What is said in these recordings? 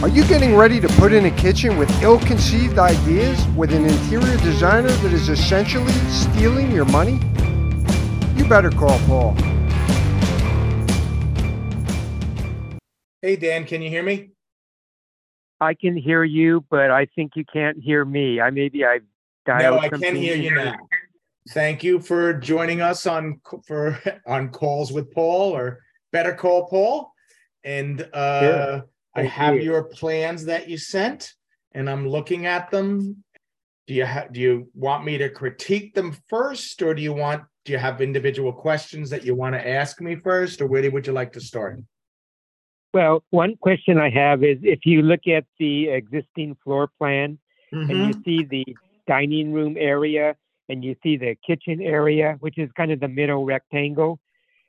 Are you getting ready to put in a kitchen with ill conceived ideas with an interior designer that is essentially stealing your money? You better call Paul. Hey, Dan, can you hear me? I can hear you, but I think you can't hear me. I maybe I dialed. No, I can hear you now. Thank you for joining us on for on calls with Paul or Better Call Paul. And uh, Sure. I have you. your plans that you sent, and I'm looking at them. Do you ha- do you want me to critique them first, or do you want do you have individual questions that you want to ask me first, or where would you like to start? Well, one question I have is if you look at the existing floor plan and Mhm. you see the dining room area and you see the kitchen area, which is kind of the middle rectangle,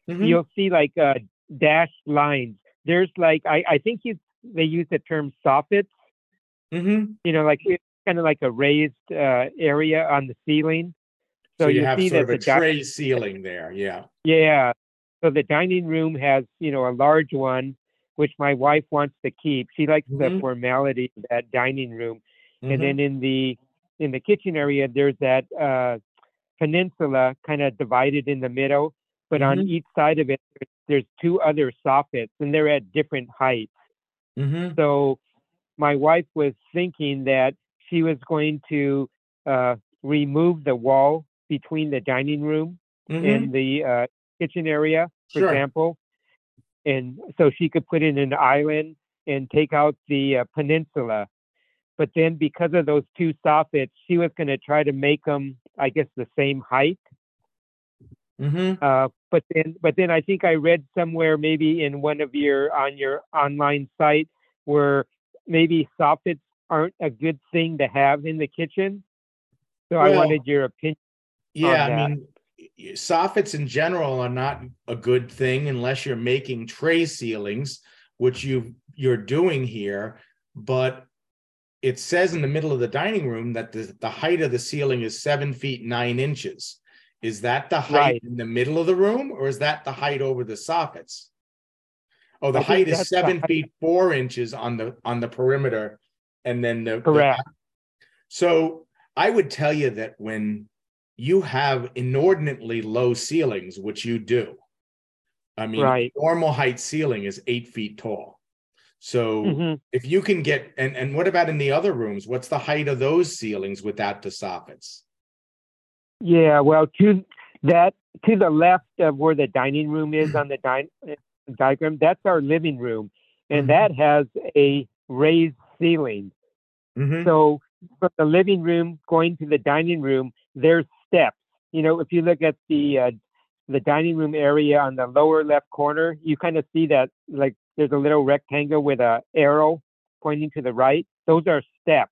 Mhm. you'll see like uh, dashed lines. There's like I, I think you they use the term soffits. Mhm. You know, like it's kind of like a raised uh, area on the ceiling. So, you, have see sort of a the di- tray ceiling there, yeah. Yeah. So the dining room has, you know, a large one, which my wife wants to keep. She likes the Mhm. formality of that dining room. Mhm. And then in the in the kitchen area, there's that uh, peninsula kind of divided in the middle, but on Mhm. each side of it, there's two other soffits, and they're at different heights. Mhm. So my wife was thinking that she was going to uh, remove the wall between the dining room Mhm. in the uh, kitchen area, for Sure. example. And so she could put in an island and take out the uh, peninsula. But then because of those two soffits, she was going to try to make them, I guess, the same height. Mhm. Uh, but then, but then I think I read somewhere, maybe in one of your on your online site, where maybe soffits aren't a good thing to have in the kitchen. So I wanted your opinion. Yeah, I mean, soffits in general are not a good thing unless you're making tray ceilings, which you you're doing here. But it says in the middle of the dining room that the, the height of the ceiling is seven feet nine inches. Is that the height Right. in the middle of the room, or is that the height over the soffits? Oh, the I height is seven height. feet four inches on the on the perimeter, and then the the Correct. so I would tell you that when you have inordinately low ceilings, which you do, I mean, Right. normal height ceiling is eight feet tall. So Mhm. if you can get, and, and what about in the other rooms? What's the height of those ceilings without the soffits? Yeah, well, to that to the left of where the dining room is on the di- diagram, that's our living room, and Mhm. that has a raised ceiling. Mhm. So from the living room going to the dining room, there's steps. You know, if you look at the uh, the dining room area on the lower left corner, you kind of see that like there's a little rectangle with a arrow pointing to the right. Those are steps.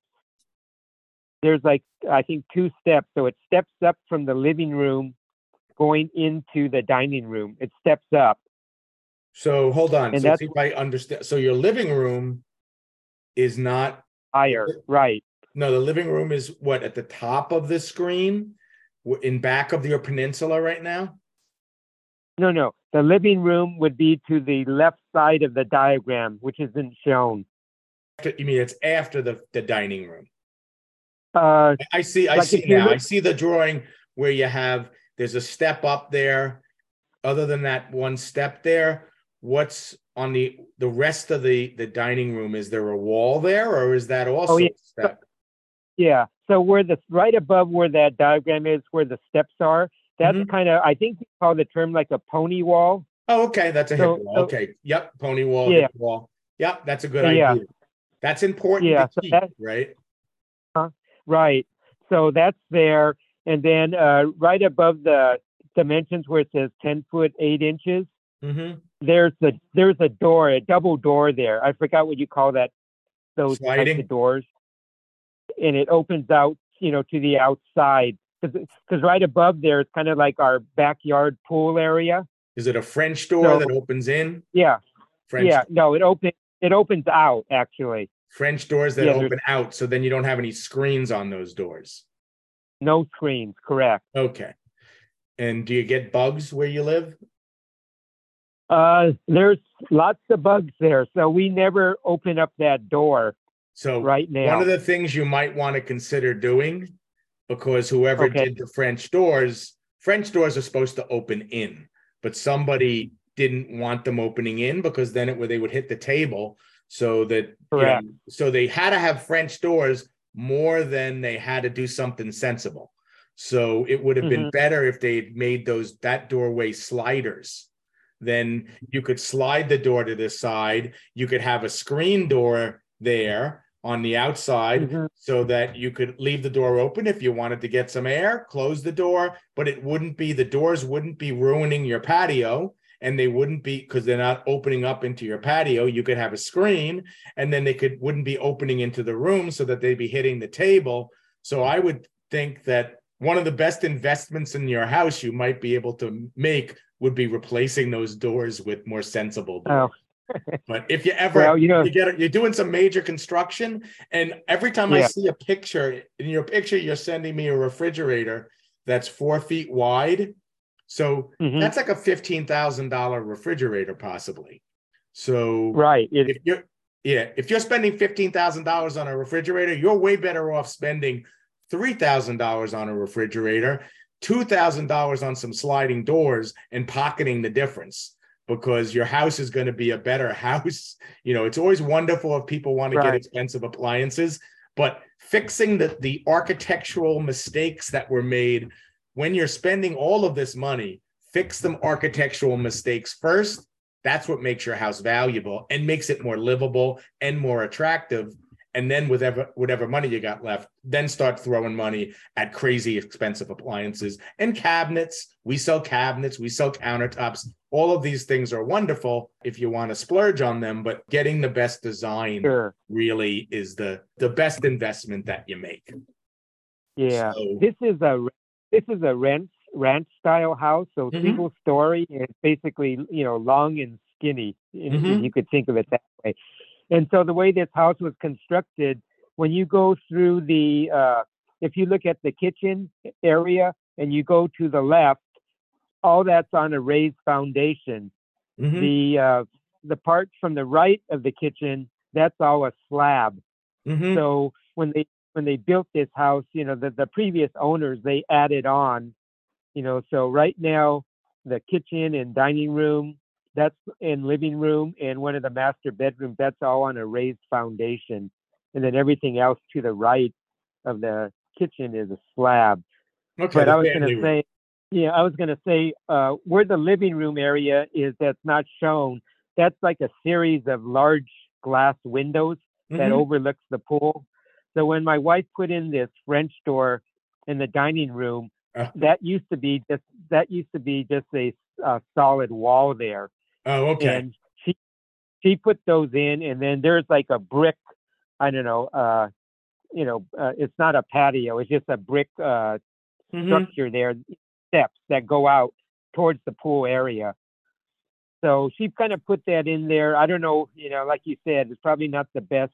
There's like I think two steps, so it steps up from the living room going into the dining room. It steps up. So hold on. And so that's- see if I understand. So your living room is not higher, right? No, the living room is what at the top of the screen, in back of your peninsula right now. No, no. The living room would be to the left side of the diagram, which isn't shown. You mean it's after the the dining room? Uh, I see. I Like see now. I see the drawing where you have there's a step up there. Other than that one step there, what's on the the rest of the the dining room? Is there a wall there, or is that also Oh, yeah. a step? yeah. So where the right above where that diagram is, where the steps are, that's Mhm. kind of I think you call the term like a pony wall. Oh, okay, that's a So- hip wall. so- okay, yep, pony wall, Yeah. hip wall. Yep, that's a good So, yeah. idea. That's important Yeah, keep, that- right? Right. So that's there, and then uh, right above the dimensions where it says ten foot eight inches, Mm-hmm. there's a there's a door, a double door there. I forgot what you call that. Those types of doors, and it opens out, you know, to the outside. Because right above there, it's kind of like our backyard pool area. Is it a French door So- that opens in? Yeah, French yeah. No, it opens it opens out actually. French doors that Yeah, open out, so then you don't have any screens on those doors. No screens, correct. Okay. And do you get bugs where you live? Uh, there's lots of bugs there, so we never open up that door So right now. one of the things you might want to consider doing, because whoever Okay. did the French doors, French doors are supposed to open in, but somebody didn't want them opening in because then it where they would hit the table. So that you know, so they had to have French doors more than they had to do something sensible. So it would have been Mhm. better if they'd made those that doorway sliders. Then you could slide the door to the side. You could have a screen door there on the outside Mhm. so that you could leave the door open if you wanted to get some air, close the door, but it wouldn't be the doors wouldn't be ruining your patio and they wouldn't be because they're not opening up into your patio. You could have a screen and then they could wouldn't be opening into the room so that they'd be hitting the table. So I would think that one of the best investments in your house you might be able to make would be replacing those doors with more sensible doors. Oh, But if you ever well, you know, you get you're doing some major construction, and every time I see a picture in your picture, you're sending me a refrigerator that's four feet wide. So mhm. that's like a fifteen thousand dollar refrigerator, possibly. So right. It, if you're yeah, if you're spending fifteen thousand dollars on a refrigerator, you're way better off spending three thousand dollars on a refrigerator, two thousand dollars on some sliding doors, and pocketing the difference because your house is going to be a better house. You know, it's always wonderful if people want to get expensive appliances, but fixing the the architectural mistakes that were made when you're spending all of this money, fix them architectural mistakes first that's what makes your house valuable and makes it more livable and more attractive. And then whatever whatever money you got left, then start throwing money at crazy expensive appliances and cabinets. We sell cabinets, we sell countertops. All of these things are wonderful if you want to splurge on them, but getting the best design sure. really is the the best investment that you make. Yeah. So- This is a this is a ranch ranch style house, so Mhm. single story and basically you know long and skinny. Mhm. You could think of it that way. And so the way this house was constructed, when you go through the, uh, if you look at the kitchen area and you go to the left, all that's on a raised foundation. Mhm. The uh, the part from the right of the kitchen, that's all a slab. Mhm. So when they when they built this house, you know, the, the previous owners they added on, you know, so right now the kitchen and dining room, that's in living room and one of the master bedrooms, that's all on a raised foundation. And then everything else to the right of the kitchen is a slab. okay, but I was gonna room. say yeah, I was gonna say uh where the living room area is that's not shown, that's like a series of large glass windows that Mhm. overlooks the pool. So when my wife put in this French door in the dining room, Uh. that used to be just that used to be just a, uh solid wall there, Oh, okay. and she she put those in, and then there's like a brick, I don't know, uh, you know, uh, it's not a patio, it's just a brick uh, Mhm. structure there, steps that go out towards the pool area. So she kind of put that in there. I don't know, you know, like you said, it's probably not the best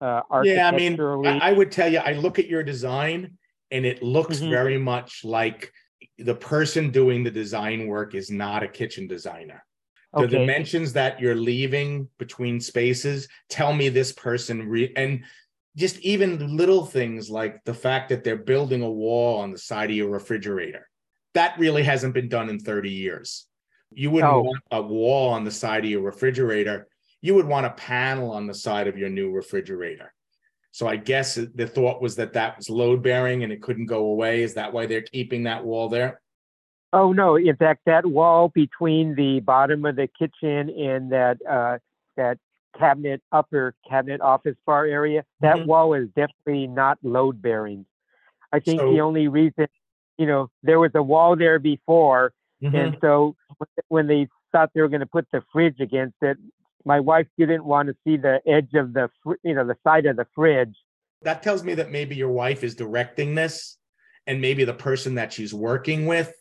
uh, Yeah, I mean. I, I would tell you, I look at your design and it looks Mhm. very much like the person doing the design work is not a kitchen designer. The okay. dimensions that you're leaving between spaces tell me this person re- and just even little things like the fact that they're building a wall on the side of your refrigerator. That really hasn't been done in 30 years. You wouldn't Oh. want a wall on the side of your refrigerator. You would want a panel on the side of your new refrigerator. So I guess the thought was that that was load bearing and it couldn't go away. Is that why they're keeping that wall there? Oh no! In fact, that wall between the bottom of the kitchen and that uh, that cabinet upper cabinet office bar area, that Mhm. wall is definitely not load bearing. I think So- the only reason, you know, there was a wall there before, Mm-hmm. and so when they thought they were going to put the fridge against it, my wife didn't want to see the edge of the, fr- you know, the side of the fridge. that tells me that maybe your wife is directing this and maybe the person that she's working with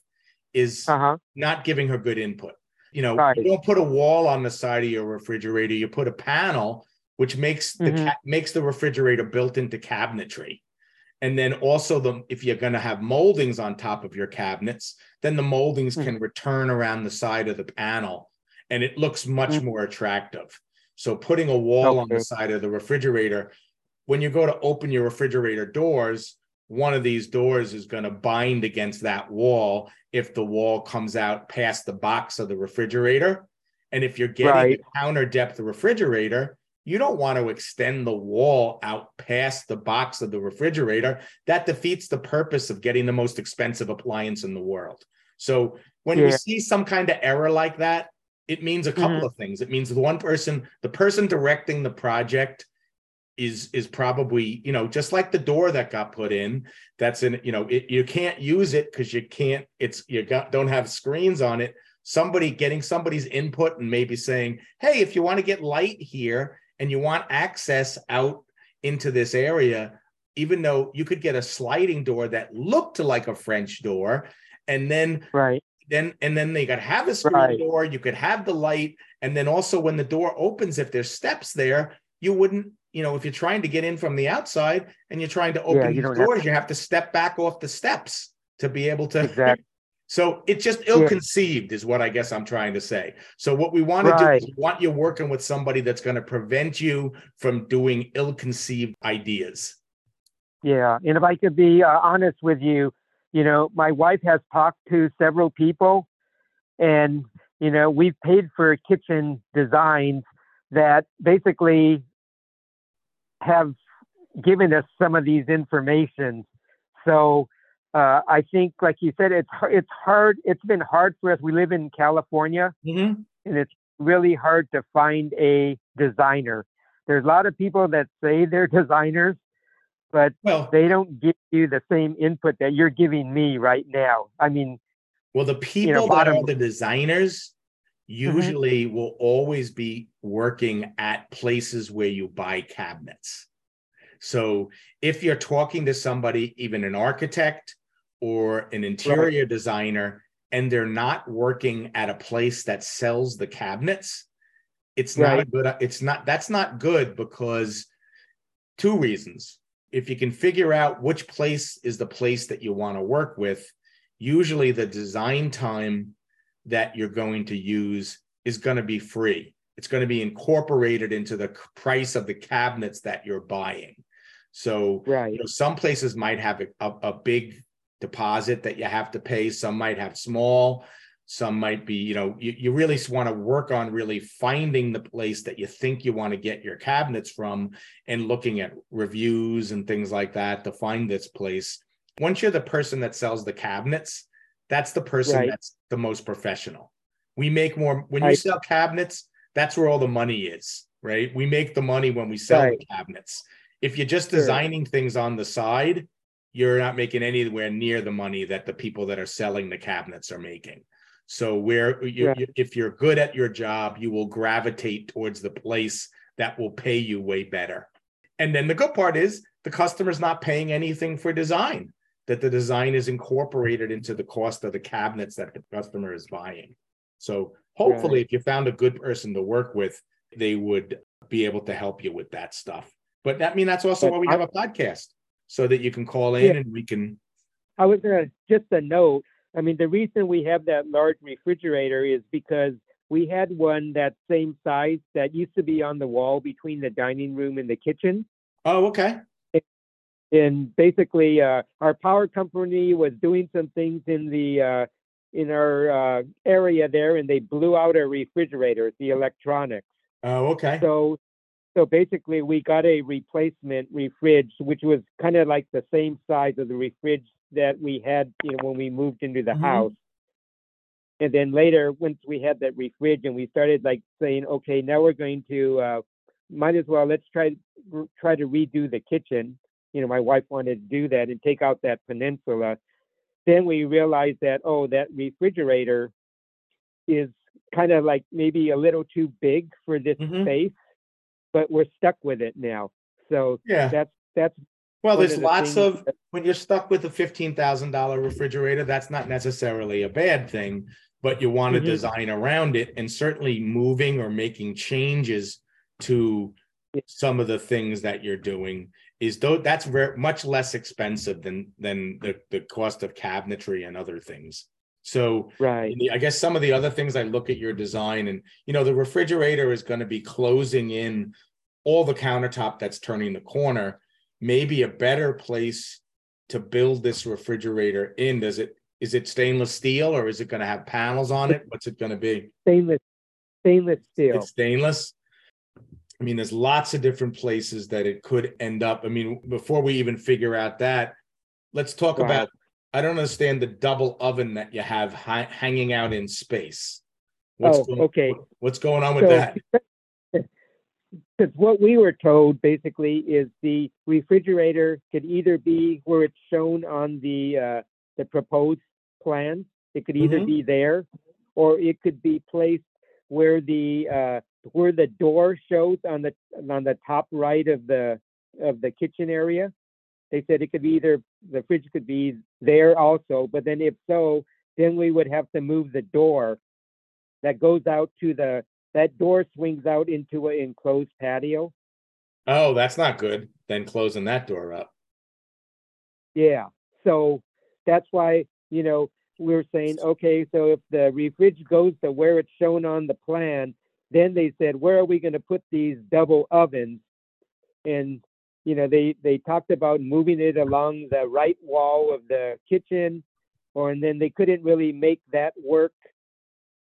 is Uh huh. not giving her good input you know Right. you don't put a wall on the side of your refrigerator you put a panel which makes the Mhm. ca- makes the refrigerator built into cabinetry and then also the if you're going to have moldings on top of your cabinets then the moldings Mhm. can return around the side of the panel and it looks much mm-hmm. more attractive. So putting a wall okay. on the side of the refrigerator, when you go to open your refrigerator doors, one of these doors is going to bind against that wall if the wall comes out past the box of the refrigerator. And if you're getting right. a counter depth refrigerator, you don't want to extend the wall out past the box of the refrigerator. That defeats the purpose of getting the most expensive appliance in the world. So when yeah. you see some kind of error like that, it means a couple mm-hmm. of things. It means the one person, the person directing the project is is probably you know just like the door that got put in that's in you know it, you can't use it because you can't it's you got don't have screens on it somebody getting somebody's input and maybe saying hey if you want to get light here and you want access out into this area, even though you could get a sliding door that looked like a French door, and then right then and then they could have a screen right. door, you could have the light, and then also when the door opens, if there's steps there, you wouldn't, you know, if you're trying to get in from the outside and you're trying to open yeah, these doors, have you have to step back off the steps to be able to exactly. So it's just ill-conceived, yeah. is what I guess I'm trying to say. So what we want to do is want you working with somebody that's going to prevent you from doing ill-conceived ideas. Yeah, and if I could be uh, honest with you, you know, my wife has talked to several people, and you know, we've paid for kitchen designs that basically have given us some of these information. So uh, I think, like you said, it's it's hard. It's been hard for us. We live in California, mm-hmm. and it's really hard to find a designer. There's a lot of people that say they're designers, but well, they don't give you the same input that you're giving me right now. I mean, well, the people you know, that are the designers mm-hmm. usually mm-hmm. will always be working at places where you buy cabinets. So if you're talking to somebody, even an architect or an interior right. designer and they're not working at a place that sells the cabinets it's right. not a good it's not that's not good because two reasons if you can figure out which place is the place that you want to work with usually the design time that you're going to use is going to be free it's going to be incorporated into the price of the cabinets that you're buying so right. you know, some places might have a, a, a big deposit that you have to pay. Some might have small, some might be, you know, you, you really want to work on really finding the place that you think you want to get your cabinets from and looking at reviews and things like that to find this place. Once you're the person that sells the cabinets, that's the person right. that's the most professional. We make more when you sell cabinets, that's where all the money is, right? We make the money when we sell right. the cabinets. If you're just designing sure. things on the side, you're not making anywhere near the money that the people that are selling the cabinets are making. So where you, you, if you're good at your job, you will gravitate towards the place that will pay you way better. And then the good part is the customer's not paying anything for design, that the design is incorporated into the cost of the cabinets that the customer is buying. So hopefully, if you found a good person to work with, they would be able to help you with that stuff. But that I mean that's also why we have a podcast so that you can call in yeah. and we can. I was gonna just a note. I mean, the reason we have that large refrigerator is because we had one that same size that used to be on the wall between the dining room and the kitchen. Oh, okay. And basically, uh, our power company was doing some things in the uh, in our uh, area there, and they blew out our refrigerator, the electronics. Oh, okay. So so basically, we got a replacement refrige, which was kind of like the same size of the refrige that we had, you know, when we moved into the mm-hmm. house. And then later, once we had that refrige, and we started like saying, okay, now we're going to, uh, might as well let's try try to redo the kitchen. You know, my wife wanted to do that and take out that peninsula. Then we realized that oh, that refrigerator is kind of like maybe a little too big for this mm-hmm. space but we're stuck with it now. So yeah, that's that's well, there's of the lots of that, when you're stuck with a fifteen thousand dollar refrigerator, that's not necessarily a bad thing, but you want to mm-hmm. design around it, and certainly moving or making changes to some of the things that you're doing is though that's very much less expensive than than the, the cost of cabinetry and other things. So Right. I guess some of the other things I look at your design and, you know, the refrigerator is going to be closing in all the countertop that's turning the corner. Maybe a better place to build this refrigerator in, does it, is it stainless steel or is it going to have panels on it? What's it going to be? Stainless, stainless steel. It's stainless. I mean, there's lots of different places that it could end up. I mean, before we even figure out that, let's talk about. I don't understand the double oven that you have hi- hanging out in space. Oh, going, okay. What's going on with So- that? Because what we were told basically is the refrigerator could either be where it's shown on the uh, the proposed plan. It could either Mhm. be there, or it could be placed where the uh, where the door shows on the on the top right of the of the kitchen area. They said it could be either the fridge could be there also, but then if so, then we would have to move the door that goes out to the that door swings out into an enclosed patio. Oh, that's not good. Then closing that door up. Yeah. So that's why, you know, we're saying, okay, so if the refrige goes to where it's shown on the plan, then they said, where are we going to put these double ovens? And, you know, they, they talked about moving it along the right wall of the kitchen, or, and then they couldn't really make that work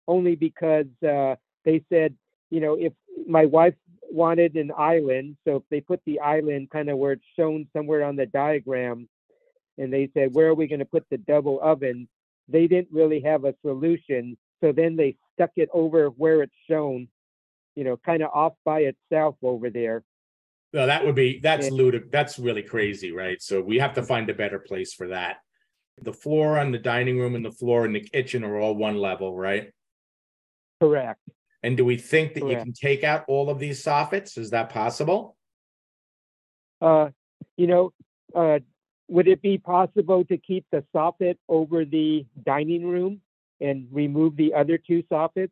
only because, uh, they said, you know, if my wife wanted an island, so if they put the island kind of where it's shown somewhere on the diagram, and they said, where are we going to put the double oven? They didn't really have a solution. So then they stuck it over where it's shown, you know, kind of off by itself over there. No, that would be that's Yeah. ludic. That's really crazy, right? So we have to find a better place for that. The floor on the dining room and the floor in the kitchen are all one level, right? Correct. And do we think that you can take out all of these soffits? Is that possible? Uh, you know, uh, would it be possible to keep the soffit over the dining room and remove the other two soffits?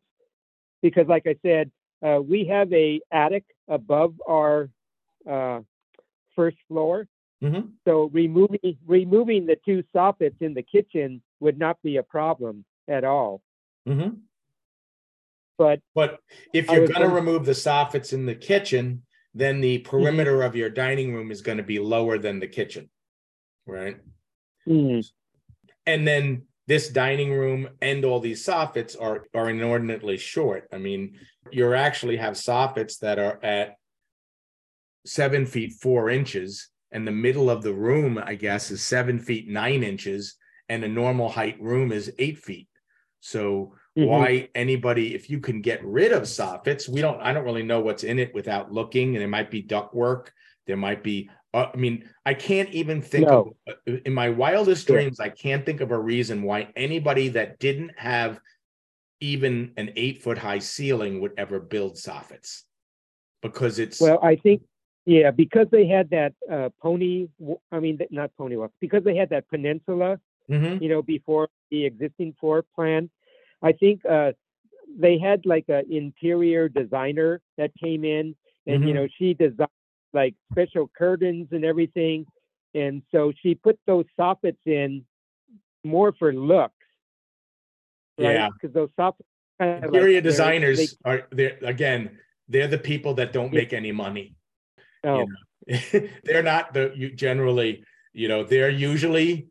Because like I said, uh, we have a attic above our, uh, first floor. Mhm. So removing, removing the two soffits in the kitchen would not be a problem at all. Mm-hmm. But But if you're gonna gonna- remove the soffits in the kitchen, then the mm-hmm. perimeter of your dining room is gonna be lower than the kitchen. Right? Mm-hmm. And then this dining room and all these soffits are are inordinately short. I mean, you actually have soffits that are at seven feet four inches, and the middle of the room, I guess, is seven feet nine inches, and a normal height room is eight feet. So Mhm. why anybody, if you can get rid of soffits, we don't, I don't really know what's in it without looking, and it might be ductwork. There might be, uh, I mean, I can't even think of, uh, in my wildest dreams, I can't think of a reason why anybody that didn't have even an eight foot high ceiling would ever build soffits. Because it's, Well, I think, yeah, because they had that uh, pony, I mean, not pony walk, because they had that peninsula, Mhm. you know, before the existing floor plan. I think uh, they had like an interior designer that came in, and you Mhm. know, she designed like special curtains and everything, and so she put those soffits in more for looks. Yeah. because those soffits. Kind of interior like, designers they- are, they're, again, they're the people that don't make any money. oh, they're not the you generally you know they're usually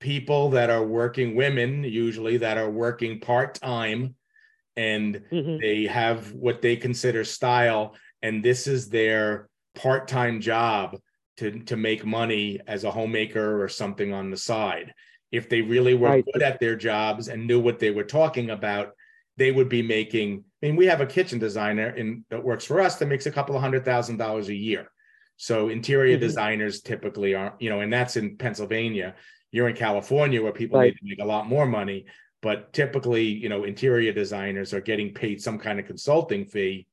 people that are working women usually that are working part-time and mhm. they have what they consider style and this is their part-time job to to make money as a homemaker or something on the side if they really were Right. good at their jobs and knew what they were talking about they would be making i mean we have a kitchen designer in that works for us that makes a couple of hundred thousand dollars a year so interior Mhm. designers typically are you know and that's in pennsylvania you're in california where people Right. need to make a lot more money but typically you know interior designers are getting paid some kind of consulting fee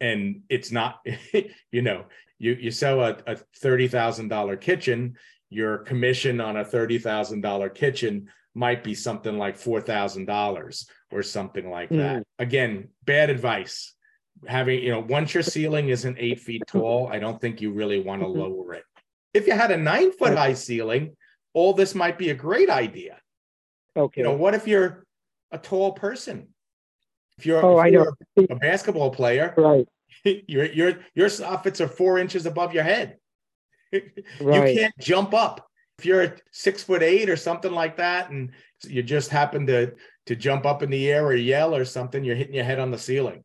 and it's not you know you you sell a, a $30000 kitchen your commission on a $30000 kitchen might be something like $4000 or something like that. Again bad advice. Having you know once your ceiling isn't eight feet tall i don't think you really want to Mhm. lower it. If you had a nine foot high ceiling all this might be a great idea Okay. You know, what if you're a tall person? If you're, Oh, if I know. you're a basketball player, right. your your your soffits are four inches above your head. Right. You can't jump up. If you're six foot eight or something like that, and you just happen to to jump up in the air or yell or something, you're hitting your head on the ceiling.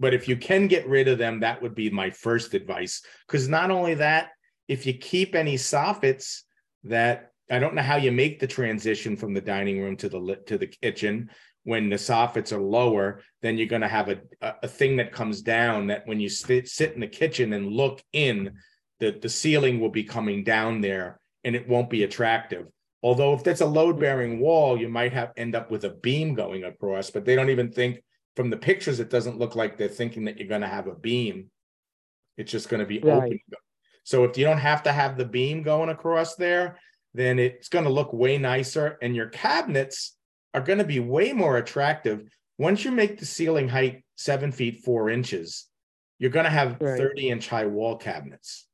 But if you can get rid of them, that would be my first advice. Because not only that, if you keep any soffits that I don't know how you make the transition from the dining room to the to the kitchen when the soffits are lower, then you're going to have a, a, thing that comes down that when you sit, sit in the kitchen and look in, the, the ceiling will be coming down there and it won't be attractive. Although if that's a load bearing wall, you might have end up with a beam going across, but they don't even think from the pictures, it doesn't look like they're thinking that you're going to have a beam. It's just going to be Right. open. So if you don't have to have the beam going across there, then it's going to look way nicer and your cabinets are going to be way more attractive. Once you make the ceiling height seven feet, four inches, you're going to have Right. 30 inch high wall cabinets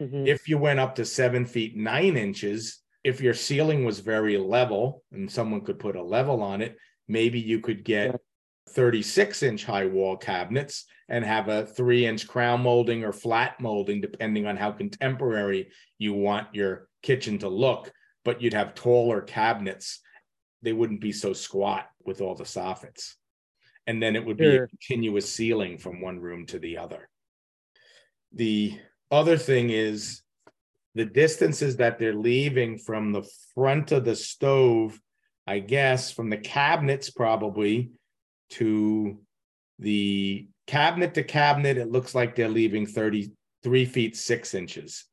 Mhm. if you went up to seven feet nine inches, if your ceiling was very level and someone could put a level on it, maybe you could get 36 inch high wall cabinets and have a three inch crown molding or flat molding, depending on how contemporary you want your kitchen to look. But you'd have taller cabinets. They wouldn't be so squat with all the soffits. And then it would be a continuous ceiling from one room to the other. The other thing is the distances that they're leaving from the front of the stove, I guess, from the cabinets probably to the cabinet to cabinet, it looks like they're leaving 33 feet six inches,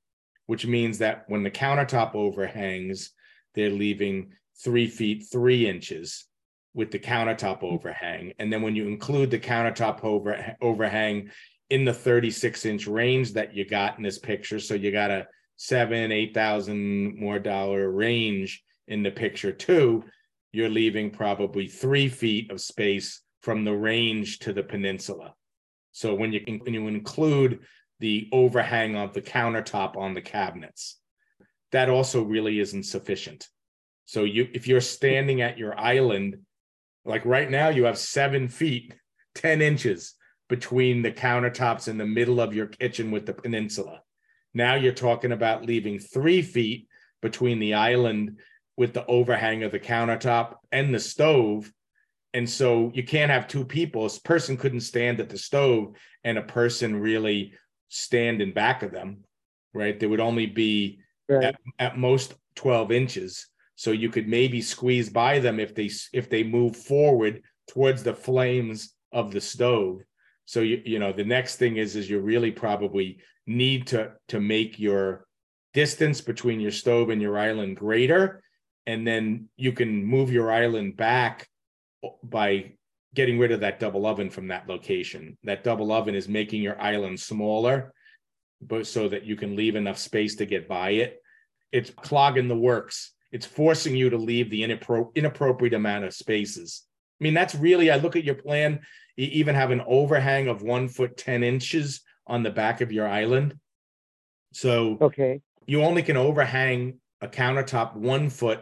which means that when the countertop overhangs, they're leaving three feet three inches with the countertop overhang. And then when you include the countertop over, overhang in the 36 inch range that you got in this picture. So you got a seven, eight thousand more dollar range in the picture too. You're leaving probably three feet of space from the range to the peninsula. So when you when you include the overhang of the countertop on the cabinets, that also really isn't sufficient. So you if you're standing at your island, like right now, you have seven feet, 10 inches between the countertops in the middle of your kitchen with the peninsula. Now you're talking about leaving three feet between the island with the overhang of the countertop and the stove. And so you can't have two people. A person couldn't stand at the stove and a person really stand in back of them, right? There would only be Right. at, at most 12 inches. So you could maybe squeeze by them if they if they move forward towards the flames of the stove. So you you know the next thing is is you really probably need to to make your distance between your stove and your island greater and then you can move your island back by getting rid of that double oven from that location. That double oven is making your island smaller but so that you can leave enough space to get by it. It's clogging the works. It's forcing you to leave the inappro- inappropriate amount of spaces. I mean, that's really, I look at your plan, you even have an overhang of one foot 10 inches on the back of your island. So Okay. you only can overhang a countertop one foot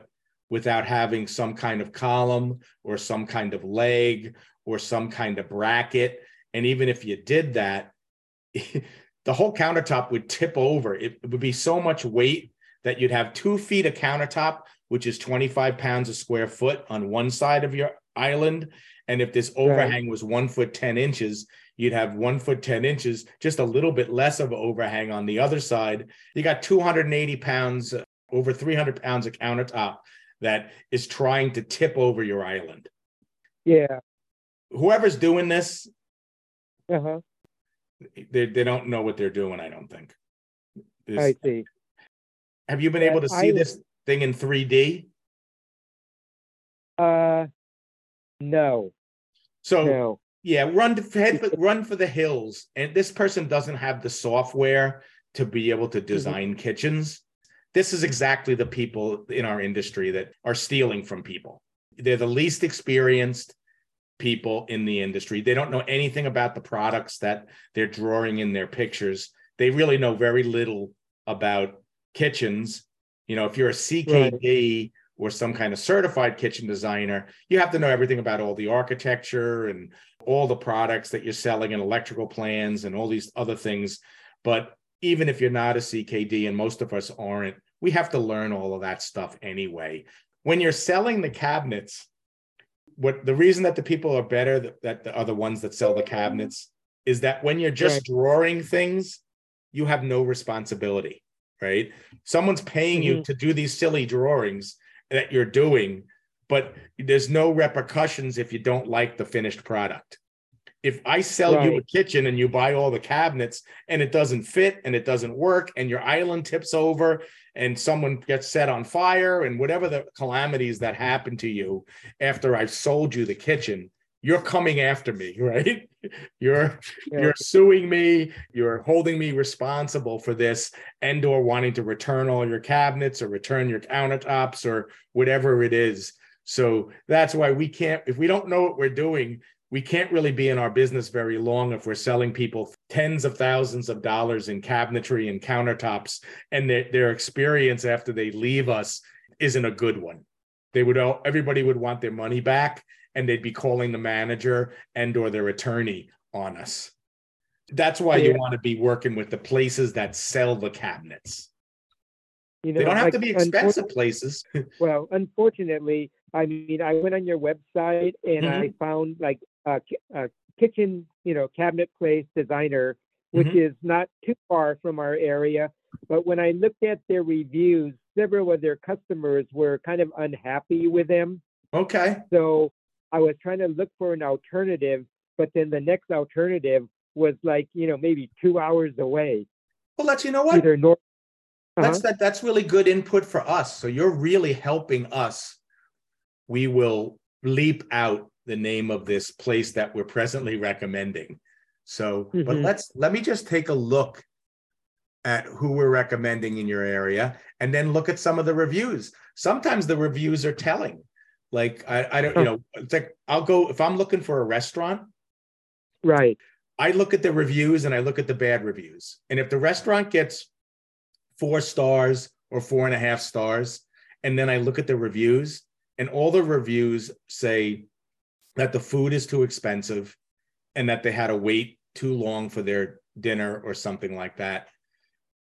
without having some kind of column or some kind of leg or some kind of bracket. And even if you did that, the whole countertop would tip over. It, it would be so much weight that you'd have two feet of countertop, which is 25 pounds a square foot on one side of your island. And if this overhang was one foot 10 inches, you'd have one foot 10 inches, just a little bit less of overhang on the other side. You got 280 pounds, over 300 pounds of countertop that is trying to tip over your island. Yeah. Whoever's doing this, Uh huh. they, they don't know what they're doing, I don't think. I see. have you been Yeah, able to see I- this thing in 3D? Uh, no, So no. yeah, run to head for, run for the hills. And this person doesn't have the software to be able to design kitchens. This is exactly the people in our industry that are stealing from people. They're the least experienced people in the industry. They don't know anything about the products that they're drawing in their pictures. They really know very little about kitchens. You know, if you're a CKD or some kind of certified kitchen designer, you have to know everything about all the architecture and all the products that you're selling and electrical plans and all these other things. But even if you're not a CKD, and most of us aren't, we have to learn all of that stuff anyway. When you're selling the cabinets, what the reason that the people are better that, that are the ones that sell the cabinets is that when you're just drawing things, you have no responsibility, right? Someone's paying mm-hmm. you to do these silly drawings that you're doing, but there's no repercussions if you don't like the finished product. If I sell right. you a kitchen and you buy all the cabinets and it doesn't fit and it doesn't work and your island tips over and someone gets set on fire and whatever the calamities that happen to you after I've sold you the kitchen, you're coming after me, right? You're yeah. you're suing me, you're holding me responsible for this and or wanting to return all your cabinets or return your countertops or whatever it is. So that's why we can't if we don't know what we're doing, we can't really be in our business very long if we're selling people tens of thousands of dollars in cabinetry and countertops and their, their experience after they leave us isn't a good one they would everybody would want their money back and they'd be calling the manager and or their attorney on us that's why yeah. you want to be working with the places that sell the cabinets you know, they don't have like, to be expensive places well unfortunately I mean, I went on your website and mm-hmm. I found like a, a, kitchen, you know, cabinet place designer, which mm-hmm. is not too far from our area. But when I looked at their reviews, several of their customers were kind of unhappy with them. Okay. So I was trying to look for an alternative, but then the next alternative was like, you know, maybe two hours away. Well, let's, you know what? Either north. Uh-huh. That's that. That's really good input for us. So you're really helping us. We will leap out the name of this place that we're presently recommending. So, mm-hmm. but let's let me just take a look at who we're recommending in your area and then look at some of the reviews. Sometimes the reviews are telling. Like I, I don't, you know, it's like I'll go if I'm looking for a restaurant. Right. I look at the reviews and I look at the bad reviews. And if the restaurant gets four stars or four and a half stars, and then I look at the reviews, and all the reviews say that the food is too expensive and that they had to wait too long for their dinner or something like that.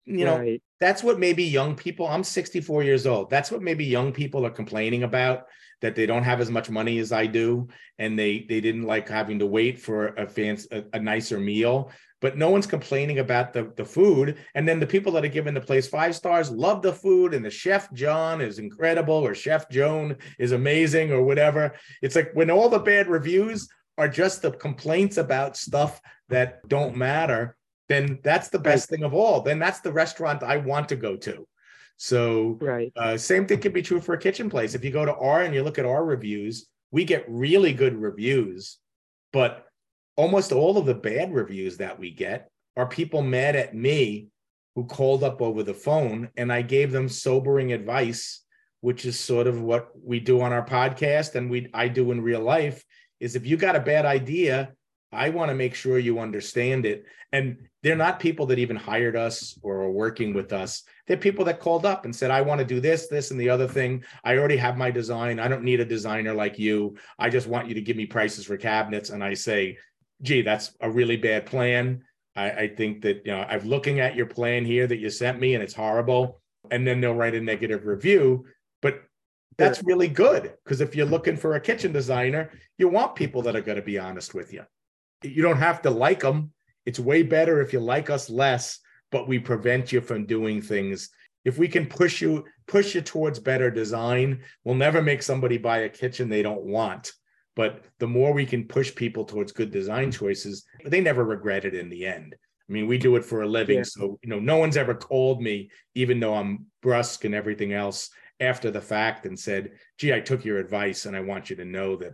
You know, right. that's what maybe young people, I'm 64 years old. That's what maybe young people are complaining about that they don't have as much money as I do and they they didn't like having to wait for a fancy a, a nicer meal but no one's complaining about the, the food. And then the people that are giving the place five stars love the food, and the chef John is incredible, or Chef Joan is amazing, or whatever. It's like when all the bad reviews are just the complaints about stuff that don't matter, then that's the best thing of all. Then that's the restaurant I want to go to. So, right. Uh, same thing can be true for a kitchen place. If you go to R and you look at our reviews, we get really good reviews, but almost all of the bad reviews that we get are people mad at me who called up over the phone and I gave them sobering advice, which is sort of what we do on our podcast and we I do in real life is if you got a bad idea, I want to make sure you understand it. And they're not people that even hired us or are working with us. They're people that called up and said, I want to do this, this, and the other thing. I already have my design. I don't need a designer like you. I just want you to give me prices for cabinets. And I say, gee, that's a really bad plan. I, I think that, you know, I'm looking at your plan here that you sent me and it's horrible. And then they'll write a negative review. But that's really good because if you're looking for a kitchen designer, you want people that are going to be honest with you. You don't have to like them. It's way better if you like us less, but we prevent you from doing things. If we can push you push you towards better design, we'll never make somebody buy a kitchen they don't want. But the more we can push people towards good design choices, they never regret it in the end. I mean, we do it for a living. Yeah. So, you know, no one's ever called me, even though I'm brusque and everything else after the fact and said, gee, I took your advice and I want you to know that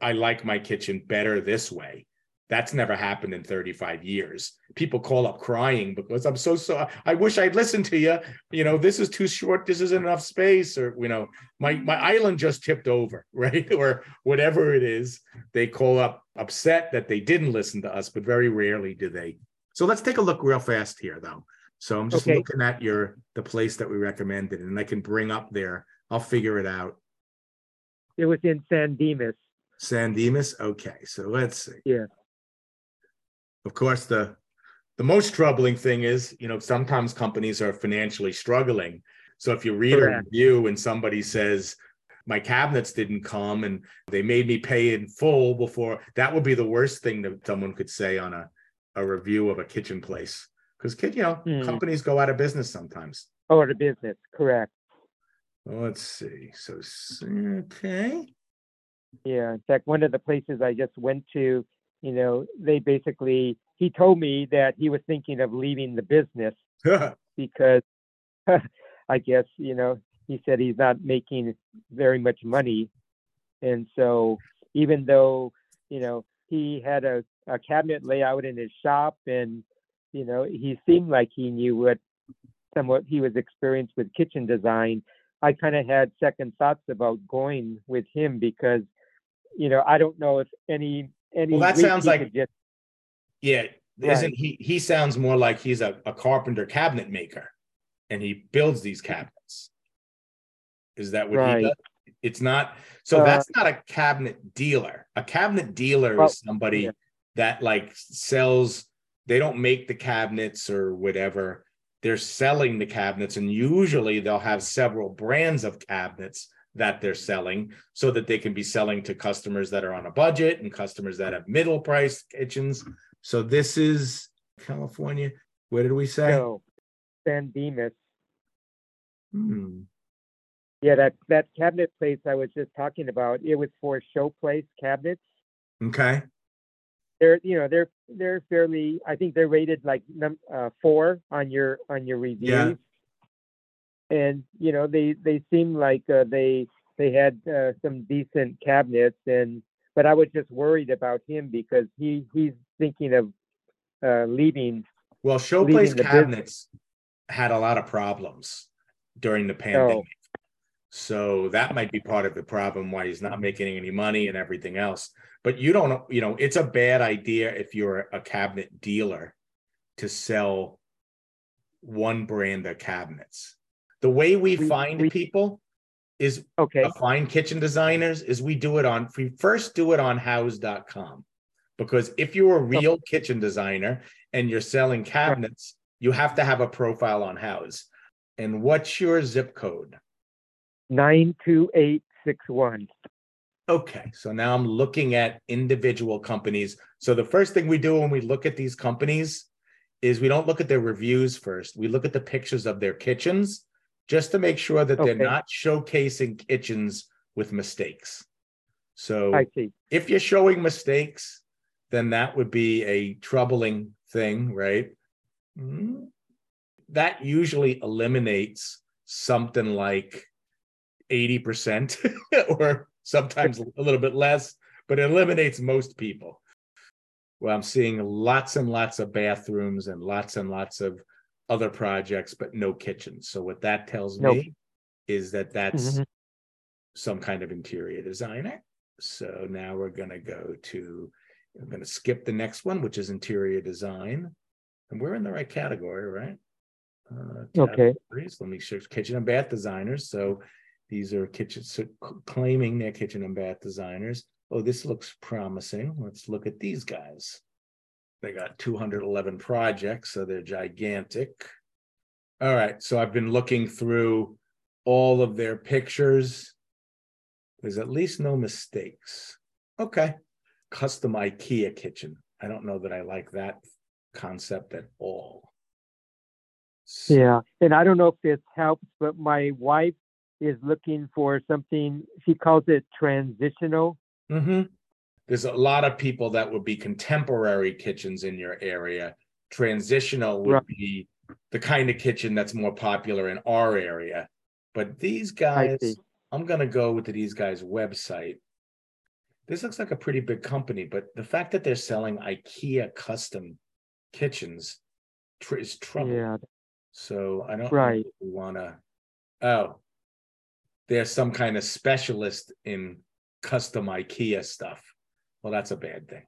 I like my kitchen better this way. That's never happened in 35 years. People call up crying because I'm so so. I wish I'd listened to you. You know, this is too short. This isn't enough space, or you know, my my island just tipped over, right? or whatever it is. They call up upset that they didn't listen to us, but very rarely do they. So let's take a look real fast here, though. So I'm just okay. looking at your the place that we recommended, and I can bring up there. I'll figure it out. It was in San Dimas. San Dimas. Okay, so let's see. Yeah. Of course, the the most troubling thing is, you know, sometimes companies are financially struggling. So if you read Correct. a review and somebody says, my cabinets didn't come and they made me pay in full before, that would be the worst thing that someone could say on a, a review of a kitchen place. Because, kid, you know, Hmm. companies go out of business sometimes. Oh, of business. Correct. Well, let's see. So, okay. Yeah. In fact, one of the places I just went to, you know, they basically, he told me that he was thinking of leaving the business because I guess, you know, he said he's not making very much money. And so even though, you know, he had a, a cabinet layout in his shop and, you know, he seemed like he knew what somewhat he was experienced with kitchen design. I kind of had second thoughts about going with him because, you know, I don't know if any any Well, that sounds like- just Yeah, Right. isn't he? He sounds more like he's a, a carpenter cabinet maker, and he builds these cabinets. Is that what he does? It's not. So Uh, that's not a cabinet dealer. A cabinet dealer Well, is somebody yeah. that like sells. They don't make the cabinets or whatever. They're selling the cabinets, and usually they'll have several brands of cabinets that they're selling so that they can be selling to customers that are on a budget and customers that have middle price kitchens. So this is California. Where did we say? go. San Dimas. Hmm. Yeah, that that cabinet place I was just talking about, it was for showplace cabinets. Okay. They're you know they're they're fairly I think they're rated like num uh, four on your on your reviews. Yeah. And you know they they seem like uh, they they had uh, some decent cabinets and but I was just worried about him because he he's thinking of uh, leaving. Well, Showplace the business. cabinets had a lot of problems during the pandemic. Oh. So that might be part of the problem why he's not making any money and everything else. But you don't, you know, it's a bad idea if you're a cabinet dealer to sell one brand of cabinets. The way we, We- find we- people is Okay. find kitchen designers is we do it on we first do it on Houzz.com because if you're a real kitchen designer and you're selling cabinets you have to have a profile on Houzz. And what's your zip code? Nine two eight six one. okay so now i'm looking at individual companies. So the first thing we do when we look at these companies is we don't look at their reviews first. We look at the pictures of their kitchens just to make sure that they're not showcasing kitchens with mistakes so I see. if you're showing mistakes, then that would be a troubling thing, right? Mm, That usually eliminates something like 80% or sometimes a little bit less, but it eliminates most people. Well, I'm seeing lots and lots of bathrooms and lots and lots of other projects, but no kitchens. So what that tells Nope. me is that that's Mhm. some kind of interior designer. So now we're going to go to, I'm going to skip the next one, which is interior design. And we're in the right category, right? Uh, Okay. Let me search kitchen and bath designers. So these are kitchen so claiming they're kitchen and bath designers. Oh, this looks promising. Let's look at these guys. They got 211 projects, so they're gigantic. All right, so I've been looking through all of their pictures. There's at least no mistakes. Okay. Custom IKEA kitchen. I don't know that I like that concept at all. So- Yeah, and I don't know if this helps, but my wife is looking for something. She calls it transitional. Mhm. There's a lot of people that would be contemporary kitchens in your area. Transitional would Right. be the kind of kitchen that's more popular in our area. But these guys. I'm gonna go with these guys' website. This looks like a pretty big company, but the fact that they're selling IKEA custom kitchens tr- is trouble. Yeah, So I don't know Right. if we wanna, oh. There's some kind of specialist in custom IKEA stuff. Well, that's a bad thing.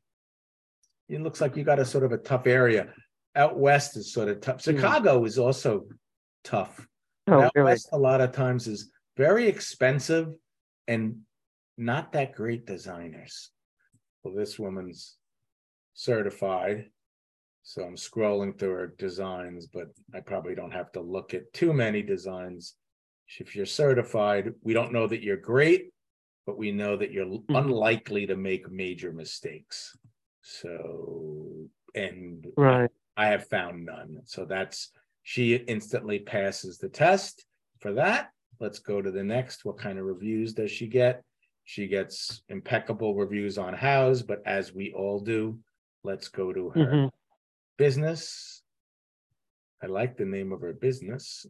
It looks like you got a sort of a tough area. Out west is sort of tough. Hmm. Chicago is also tough. oh, Out really? west, a lot of times is very expensive and not that great designers. Well, this woman's certified. So I'm scrolling through her designs, but I probably don't have to look at too many designs. If you're certified, we don't know that you're great, but we know that you're Mhm. unlikely to make major mistakes. So, and Right. I have found none. So that's she instantly passes the test for that. Let's go to the next. What kind of reviews does she get? She gets impeccable reviews on Houzz, but as we all do, let's go to her Mhm. business. I like the name of her business.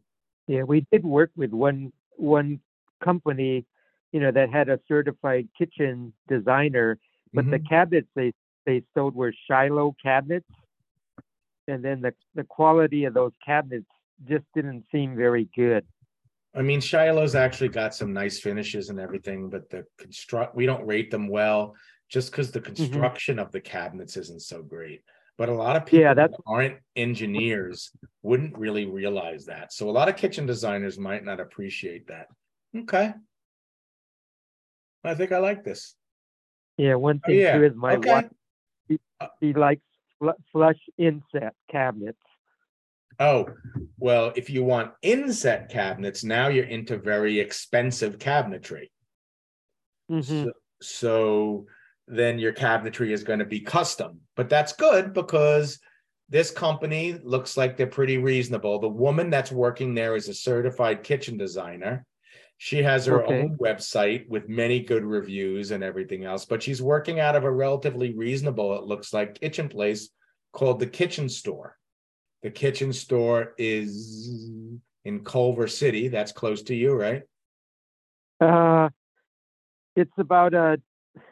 Yeah, we did work with one one company, you know, that had a certified kitchen designer, but the Mhm. cabinets they they sold were Shiloh cabinets, and then the the quality of those cabinets just didn't seem very good. I mean, Shiloh's actually got some nice finishes and everything, but the construct we don't rate them well just because the Mm-hmm. construction of the cabinets isn't so great. But a lot of people Yeah, that aren't engineers wouldn't really realize that. So a lot of kitchen designers might not appreciate that. Okay. I think I like this. Yeah, one thing yeah. too is my Okay. wife she likes fl- flush inset cabinets. Oh, well, if you want inset cabinets, now you're into very expensive cabinetry. Mhm. So, so then your cabinetry is going to be custom, but that's good because this company looks like they're pretty reasonable. The woman that's working there is a certified kitchen designer. She has her Okay. own website with many good reviews and everything else, but she's working out of a relatively reasonable, it looks like, kitchen place called the Kitchen Store. The kitchen store is in Culver City. That's close to you, right? Uh, it's about a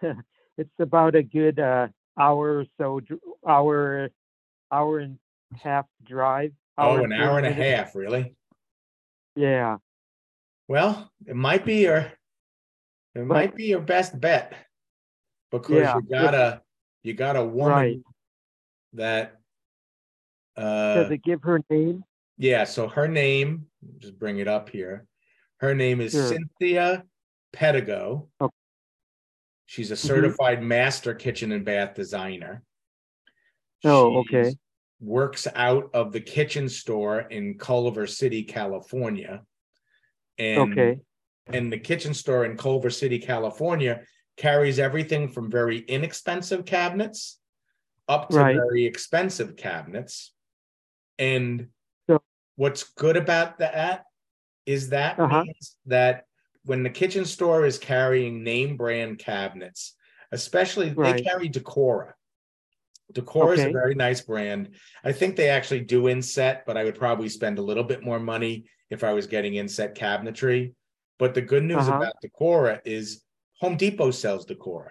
it's about a good uh, hour or so hour hour and half drive. Oh, an hour and a half, really? Yeah. Well, it might be your it might be your best bet because Yeah, you got a you got a woman Right. that Does uh it give her name? yeah, so her name, just bring it up here. Her name is Sure. Cynthia Pedigo. Okay. She's a Mm-hmm. certified master kitchen and bath designer. Oh, okay. Works out of the kitchen store in Culver City, California. And Okay. and the kitchen store in Culver City, California carries everything from very inexpensive cabinets up to Right. very expensive cabinets. And So- what's good about that is that Uh-huh. means that when the kitchen store is carrying name brand cabinets, especially they carry Decora. Decora is a very nice brand. I think they actually do inset, but I would probably spend a little bit more money if I was getting inset cabinetry. But the good news Uh-huh. about Decora is Home Depot sells Decora.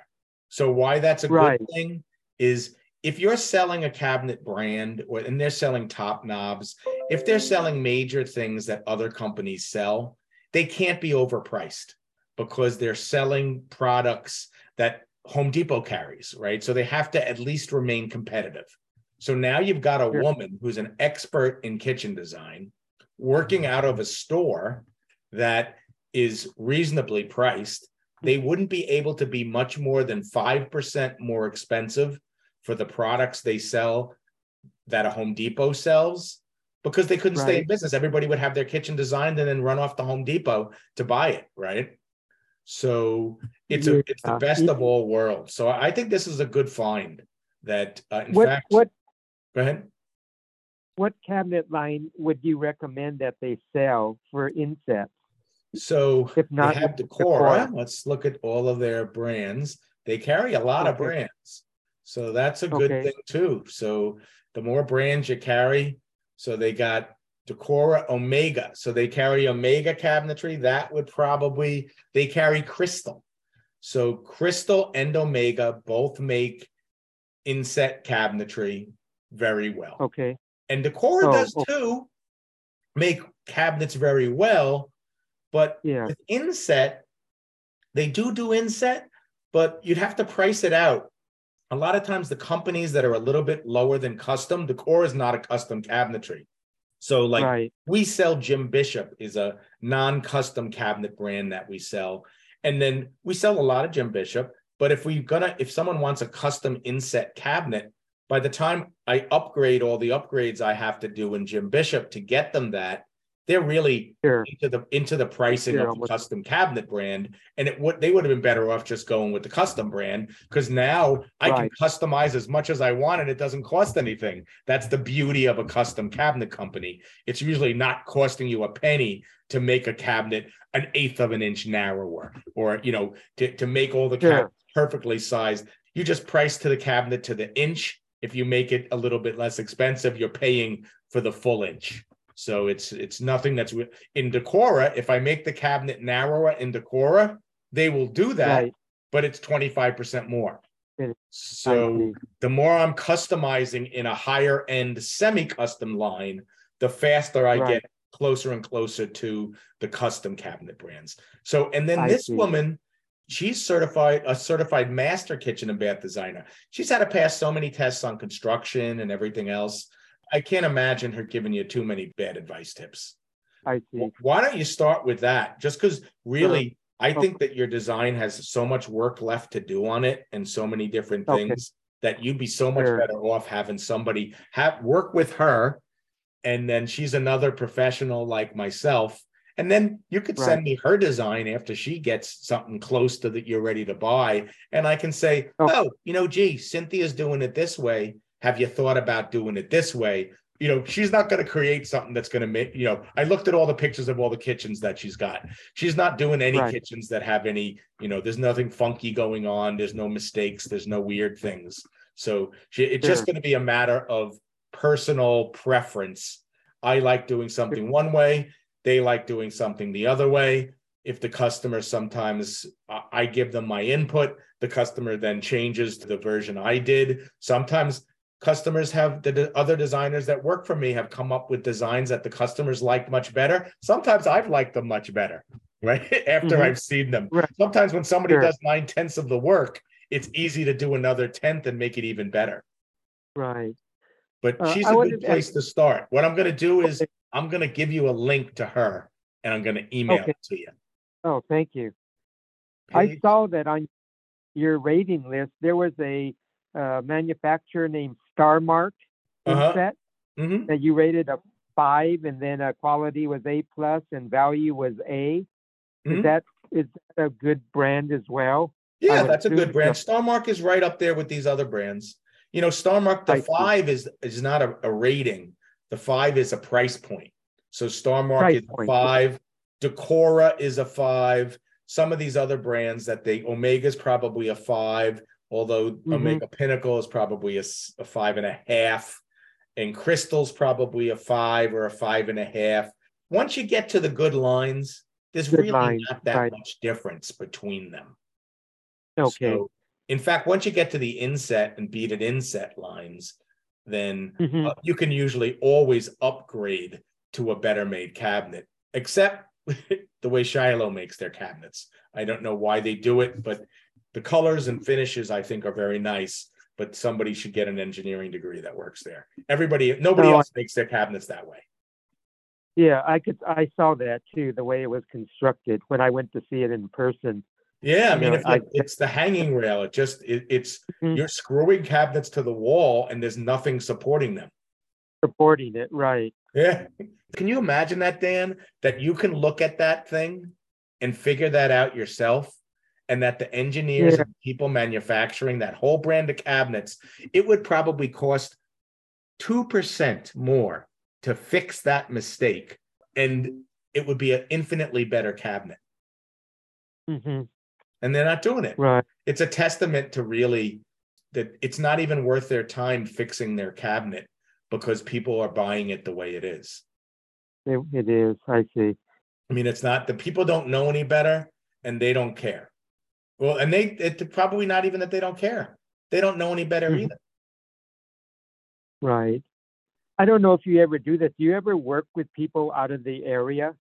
So why that's a Right. good thing is if you're selling a cabinet brand or and they're selling top knobs, if they're selling major things that other companies sell, they can't be overpriced because they're selling products that Home Depot carries, right? So they have to at least remain competitive. So now you've got a woman who's an expert in kitchen design working mm-hmm. out of a store that is reasonably priced. They wouldn't be able to be much more than 5% more expensive for the products they sell that a Home Depot sells because they couldn't stay in business. Everybody would have their kitchen designed and then run off to Home Depot to buy it, right? So it's a it's the best of all worlds. So I think this is a good find. That uh, in What fact, what go ahead. what cabinet line would you recommend that they sell for insets? So If not, they have Decora. Decora. Let's look at all of their brands. They carry a lot of brands. So that's a good Okay. thing too. So the more brands you carry, so they got Decora Omega. So they carry Omega cabinetry. That would probably they carry Crystal. So Crystal and Omega both make inset cabinetry very well. Okay. And Decora Oh, does okay. too make cabinets very well, but Yeah. with inset, they do do inset, but you'd have to price it out. A lot of times, the companies that are a little bit lower than custom, Decor is not a custom cabinetry. So like right. we sell Jim Bishop is a non-custom cabinet brand that we sell. And then we sell a lot of Jim Bishop, but if we're gonna if someone wants a custom inset cabinet, by the time I upgrade all the upgrades I have to do in Jim Bishop to get them that, they're really Sure. into the into the pricing of the custom cabinet brand and it would they would have been better off just going with the custom brand because now i can customize as much as i want and it doesn't cost anything. That's the beauty of a custom cabinet company. It's usually not costing you a penny to make a cabinet an eighth of an inch narrower or you know to, to make all the Sure. cabinets perfectly sized. You just price to the cabinet to the inch. If you make it a little bit less expensive you're paying for the full inch so it's it's nothing that's in Decora. If I make the cabinet narrower in Decora, they will do that, Right. but it's 25% more. So the more I'm customizing in a higher end semi-custom line, the faster I Right. get closer and closer to the custom cabinet brands. So and then I this see. woman, she's certified a certified master kitchen and bath designer. She's had to pass so many tests on construction and everything else. I can't imagine her giving you too many bad advice tips. I see. Why don't you start with that? Just because really, I Okay. think that your design has so much work left to do on it and so many different Okay. things that you'd be so much Sure. better off having somebody have work with her. And then she's another professional like myself. And then you could send me her design after she gets something close to that you're ready to buy. And I can say, Oh. oh, you know, gee, Cynthia's doing it this way. Have you thought about doing it this way? you know, she's not going to create something that's going to make, you know, I looked at all the pictures of all the kitchens that she's got. She's not doing any Right. kitchens that have any, you know, there's nothing funky going on. There's no mistakes. There's no weird things. So she, it's just going to be a matter of personal preference. I like doing something one way. They like doing something the other way. If the customer sometimes I I give them my input, the customer then changes to the version I did. Sometimes customers have the the other designers that work for me have come up with designs that the customers like much better. Sometimes I've liked them much better, right? After Mhm. I've seen them. Right. Sometimes when somebody Sure. does nine tenths of the work, it's easy to do another tenth and make it even better. Right. But Uh, she's I a good place to start. What I'm going to do is Okay. I'm going to give you a link to her and I'm going to email Okay. it to you. Oh, thank you. I saw that on your rating list, there was a uh, manufacturer named Starmark Uh-huh. set Mhm. that you rated a five, and then uh, quality was A plus and value was A. Mhm. Is that is that a good brand as well? Yeah, that's a good brand. so. Starmark is right up there with these other brands. You know, Starmark, I the see. five is is not a, a rating. The five is a price point. So Starmark Price is a point. five. Decora is a five. Some of these other brands that they Omega's probably a five, although Mhm. Omega Pinnacle is probably a five and a half, and Crystal's probably a five or a five and a half. Once you get to the good lines, there's Good really lines, not that right. much difference between them. Okay. So, in fact, once you get to the inset and beaded inset lines, then Mhm. uh, you can usually always upgrade to a better made cabinet, except the way Shiloh makes their cabinets. I don't know why they do it, but the colors and finishes I think are very nice. But somebody should get an engineering degree that works there. Everybody, nobody else makes their cabinets that way. Yeah, I could. I saw that too, the way it was constructed when I went to see it in person. Yeah, I mean, know, I- it's the hanging rail, it just it, it's Mhm. you're screwing cabinets to the wall and there's nothing supporting them. Supporting it, right? Yeah. Can you imagine that, Dan? That you can look at that thing and figure that out yourself, and that the engineers Yeah. and people manufacturing that whole brand of cabinets, it would probably cost 2% more to fix that mistake, and it would be an infinitely better cabinet. hmm And they're not doing it. Right. It's a testament to really that it's not even worth their time fixing their cabinet because people are buying it the way it is. It, it is. I see. I mean, it's not the people don't know any better and they don't care. Well, and they it's probably not even that they don't care. They don't know any better Mhm. either. Right. I don't know if you ever do this. Do you ever work with people out of the area?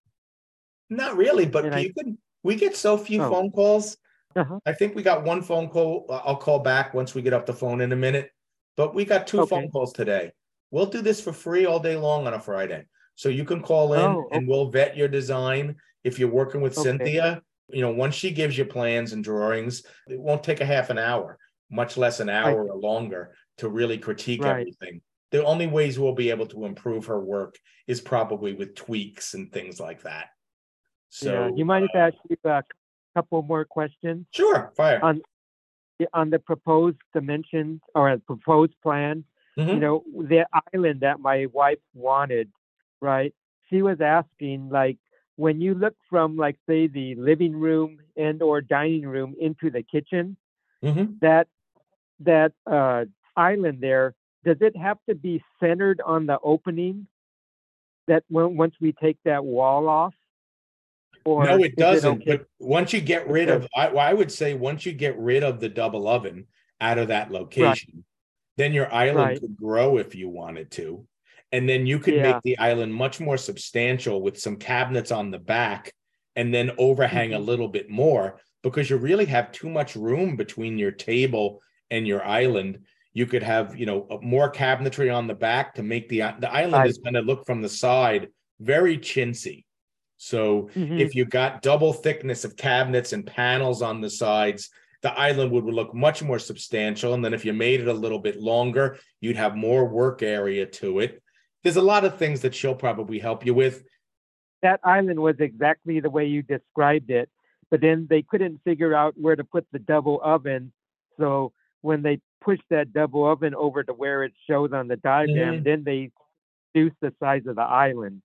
Not really, but And I- you can we get so few Oh. phone calls. Uh-huh. I think we got one phone call. uh, I'll call back once we get up the phone in a minute. But we got two Okay. phone calls today. We'll do this for free all day long on a Friday. So you can call in Oh, and we'll vet your design. If you're working with Okay. Cynthia, you know, once she gives you plans and drawings, it won't take a half an hour, much less an hour or longer to really critique Right. everything. The only ways we'll be able to improve her work is probably with tweaks and things like that. So yeah. You might if I ask you a couple more questions? Sure, fire. On- On the proposed dimensions or a proposed plan, you Mhm. know, the island that my wife wanted, right? She was asking, like, when you look from, like, say, the living room and or dining room into the kitchen, Mhm. that that uh, island there, does it have to be centered on the opening? That when once we take that wall off, or No, it doesn't. okay? But once you get rid of, I, well, I would say, once you get rid of the double oven out of that location, then your island Right. could grow if you wanted to. And then you could Yeah. make the island much more substantial with some cabinets on the back and then overhang a Mhm. little bit more because you really have too much room between your table and your island. You could have, you know, more cabinetry on the back to make the the island Right. is going to look from the side very chintzy. So Mhm. if you got double thickness of cabinets and panels on the sides, the island would look much more substantial. And then if you made it a little bit longer, you'd have more work area to it. There's a lot of things that she'll probably help you with. that island was exactly the way you described it, but then they couldn't figure out where to put the double oven. So when they pushed that double oven over to where it shows on the diagram, Mhm. then they reduced the size of the island.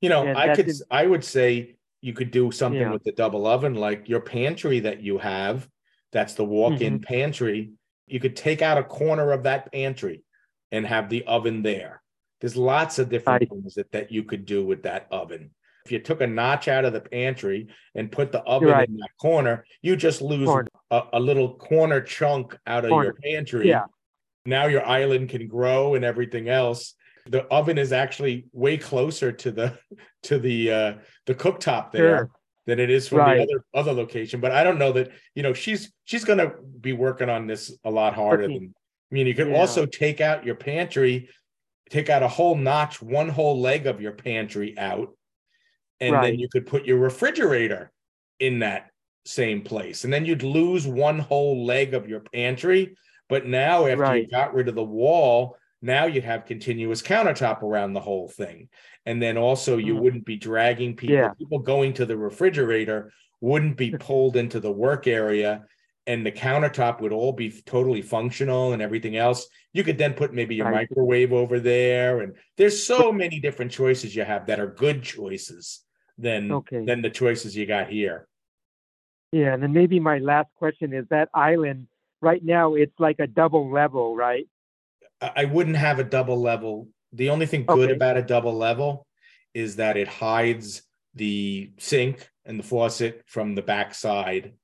You know, And I could, I would say you could do something Yeah. with the double oven, like your pantry that you have. That's the walk-in Mm-hmm. pantry. You could take out a corner of that pantry and have the oven there. There's lots of different Right. things that, that you could do with that oven. If you took a notch out of the pantry and put the oven Right. in that corner, you just lose Corner. a, a little corner chunk out of your pantry. Yeah. Now your island can grow and everything else. The oven is actually way closer to the to the uh the cooktop there Sure. than it is from Right. the other other location. But I don't know that you know she's she's gonna be working on this a lot harder than I mean you could Yeah. also take out your pantry, take out a whole notch, one whole leg of your pantry out, and then you could put your refrigerator in that same place. And then you'd lose one whole leg of your pantry. But now after you got rid of the wall, now you'd have continuous countertop around the whole thing. And then also you Mm. wouldn't be dragging people, Yeah. people going to the refrigerator wouldn't be pulled into the work area and the countertop would all be totally functional and everything else. You could then put maybe your Right. microwave over there. And there's so many different choices you have that are good choices than Okay. than the choices you got here. Yeah, and then maybe my last question is that island right now it's like a double level, right? I wouldn't have a double level. The only thing good Okay. about a double level is that it hides the sink and the faucet from the backside.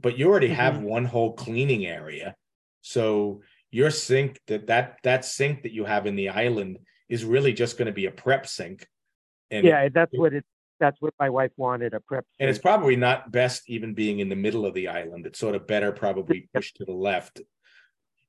But you already have Mhm. one whole cleaning area. So your sink that that that sink that you have in the island is really just going to be a prep sink. And yeah, that's what it. That's what my wife wanted a prep. and it's probably not best even being in the middle of the island. It's sort of better probably pushed to the left.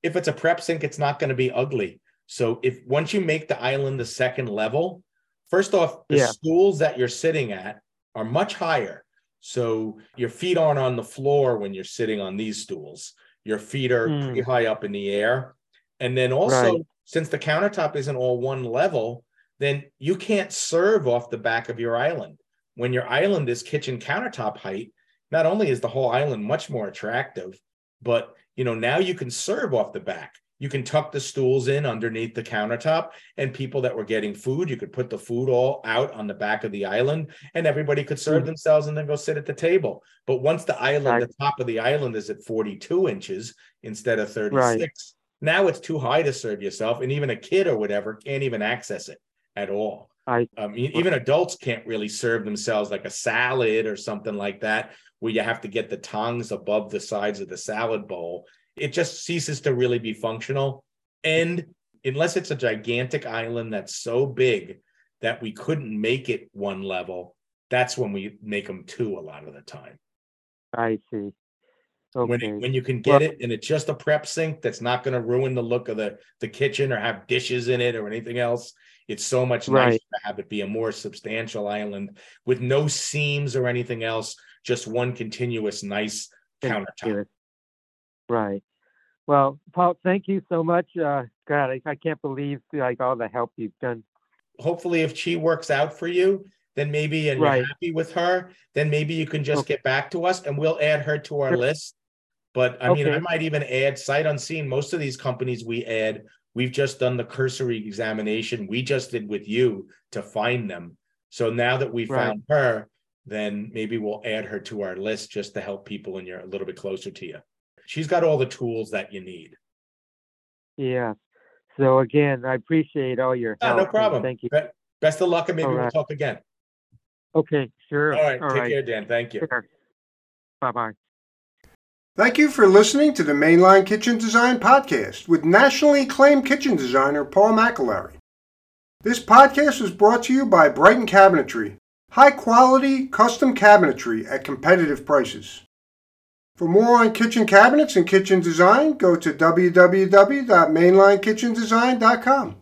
If it's a prep sink, it's not going to be ugly. So if once you make the island the second level, first off, the Yeah. stools that you're sitting at are much higher. So your feet aren't on the floor when you're sitting on these stools. Your feet are Mm. pretty high up in the air. And then also, Right. since the countertop isn't all one level, then you can't serve off the back of your island. When your island is kitchen countertop height, not only is the whole island much more attractive, but you know, now you can serve off the back. You can tuck the stools in underneath the countertop, and people that were getting food, you could put the food all out on the back of the island, and everybody could serve Mhm. themselves and then go sit at the table. But once the island, Right. the top of the island is at 42 inches instead of 36, now it's too high to serve yourself, and even a kid or whatever can't even access it at all. I Um, even adults can't really serve themselves like a salad or something like that, where you have to get the tongs above the sides of the salad bowl. It just ceases to really be functional. And unless it's a gigantic island that's so big that we couldn't make it one level, that's when we make them two a lot of the time. I see. Okay. when when you can get Well- it and it's just a prep sink that's not going to ruin the look of the the kitchen or have dishes in it or anything else it's so much nicer Right. to have it be a more substantial island with no seams or anything else just one continuous nice countertop. Right. Well, Paul, thank you so much. Uh, God, I, I can't believe like all the help you've done. hopefully if she works out for you then maybe and Right. you're happy with her then maybe you can just Okay. get back to us and we'll add her to our list but i mean i might even add sight unseen most of these companies we add we've just done the cursory examination we just did with you to find them so now that we Right. found her then maybe we'll add her to our list just to help people when you're a little bit closer to you she's got all the tools that you need Yeah. So again, I appreciate all your Ah, help. no problem Thank you. Best of luck and maybe All we'll right. talk again Okay. Sure. all right All take right. care dan thank you Sure. Bye bye. Thank you for listening to the Mainline Kitchen Design Podcast with nationally acclaimed kitchen designer Paul McAlary. This podcast was brought to you by Brighton Cabinetry, high quality custom cabinetry at competitive prices. For more on kitchen cabinets and kitchen design, go to www.mainlinekitchendesign.com.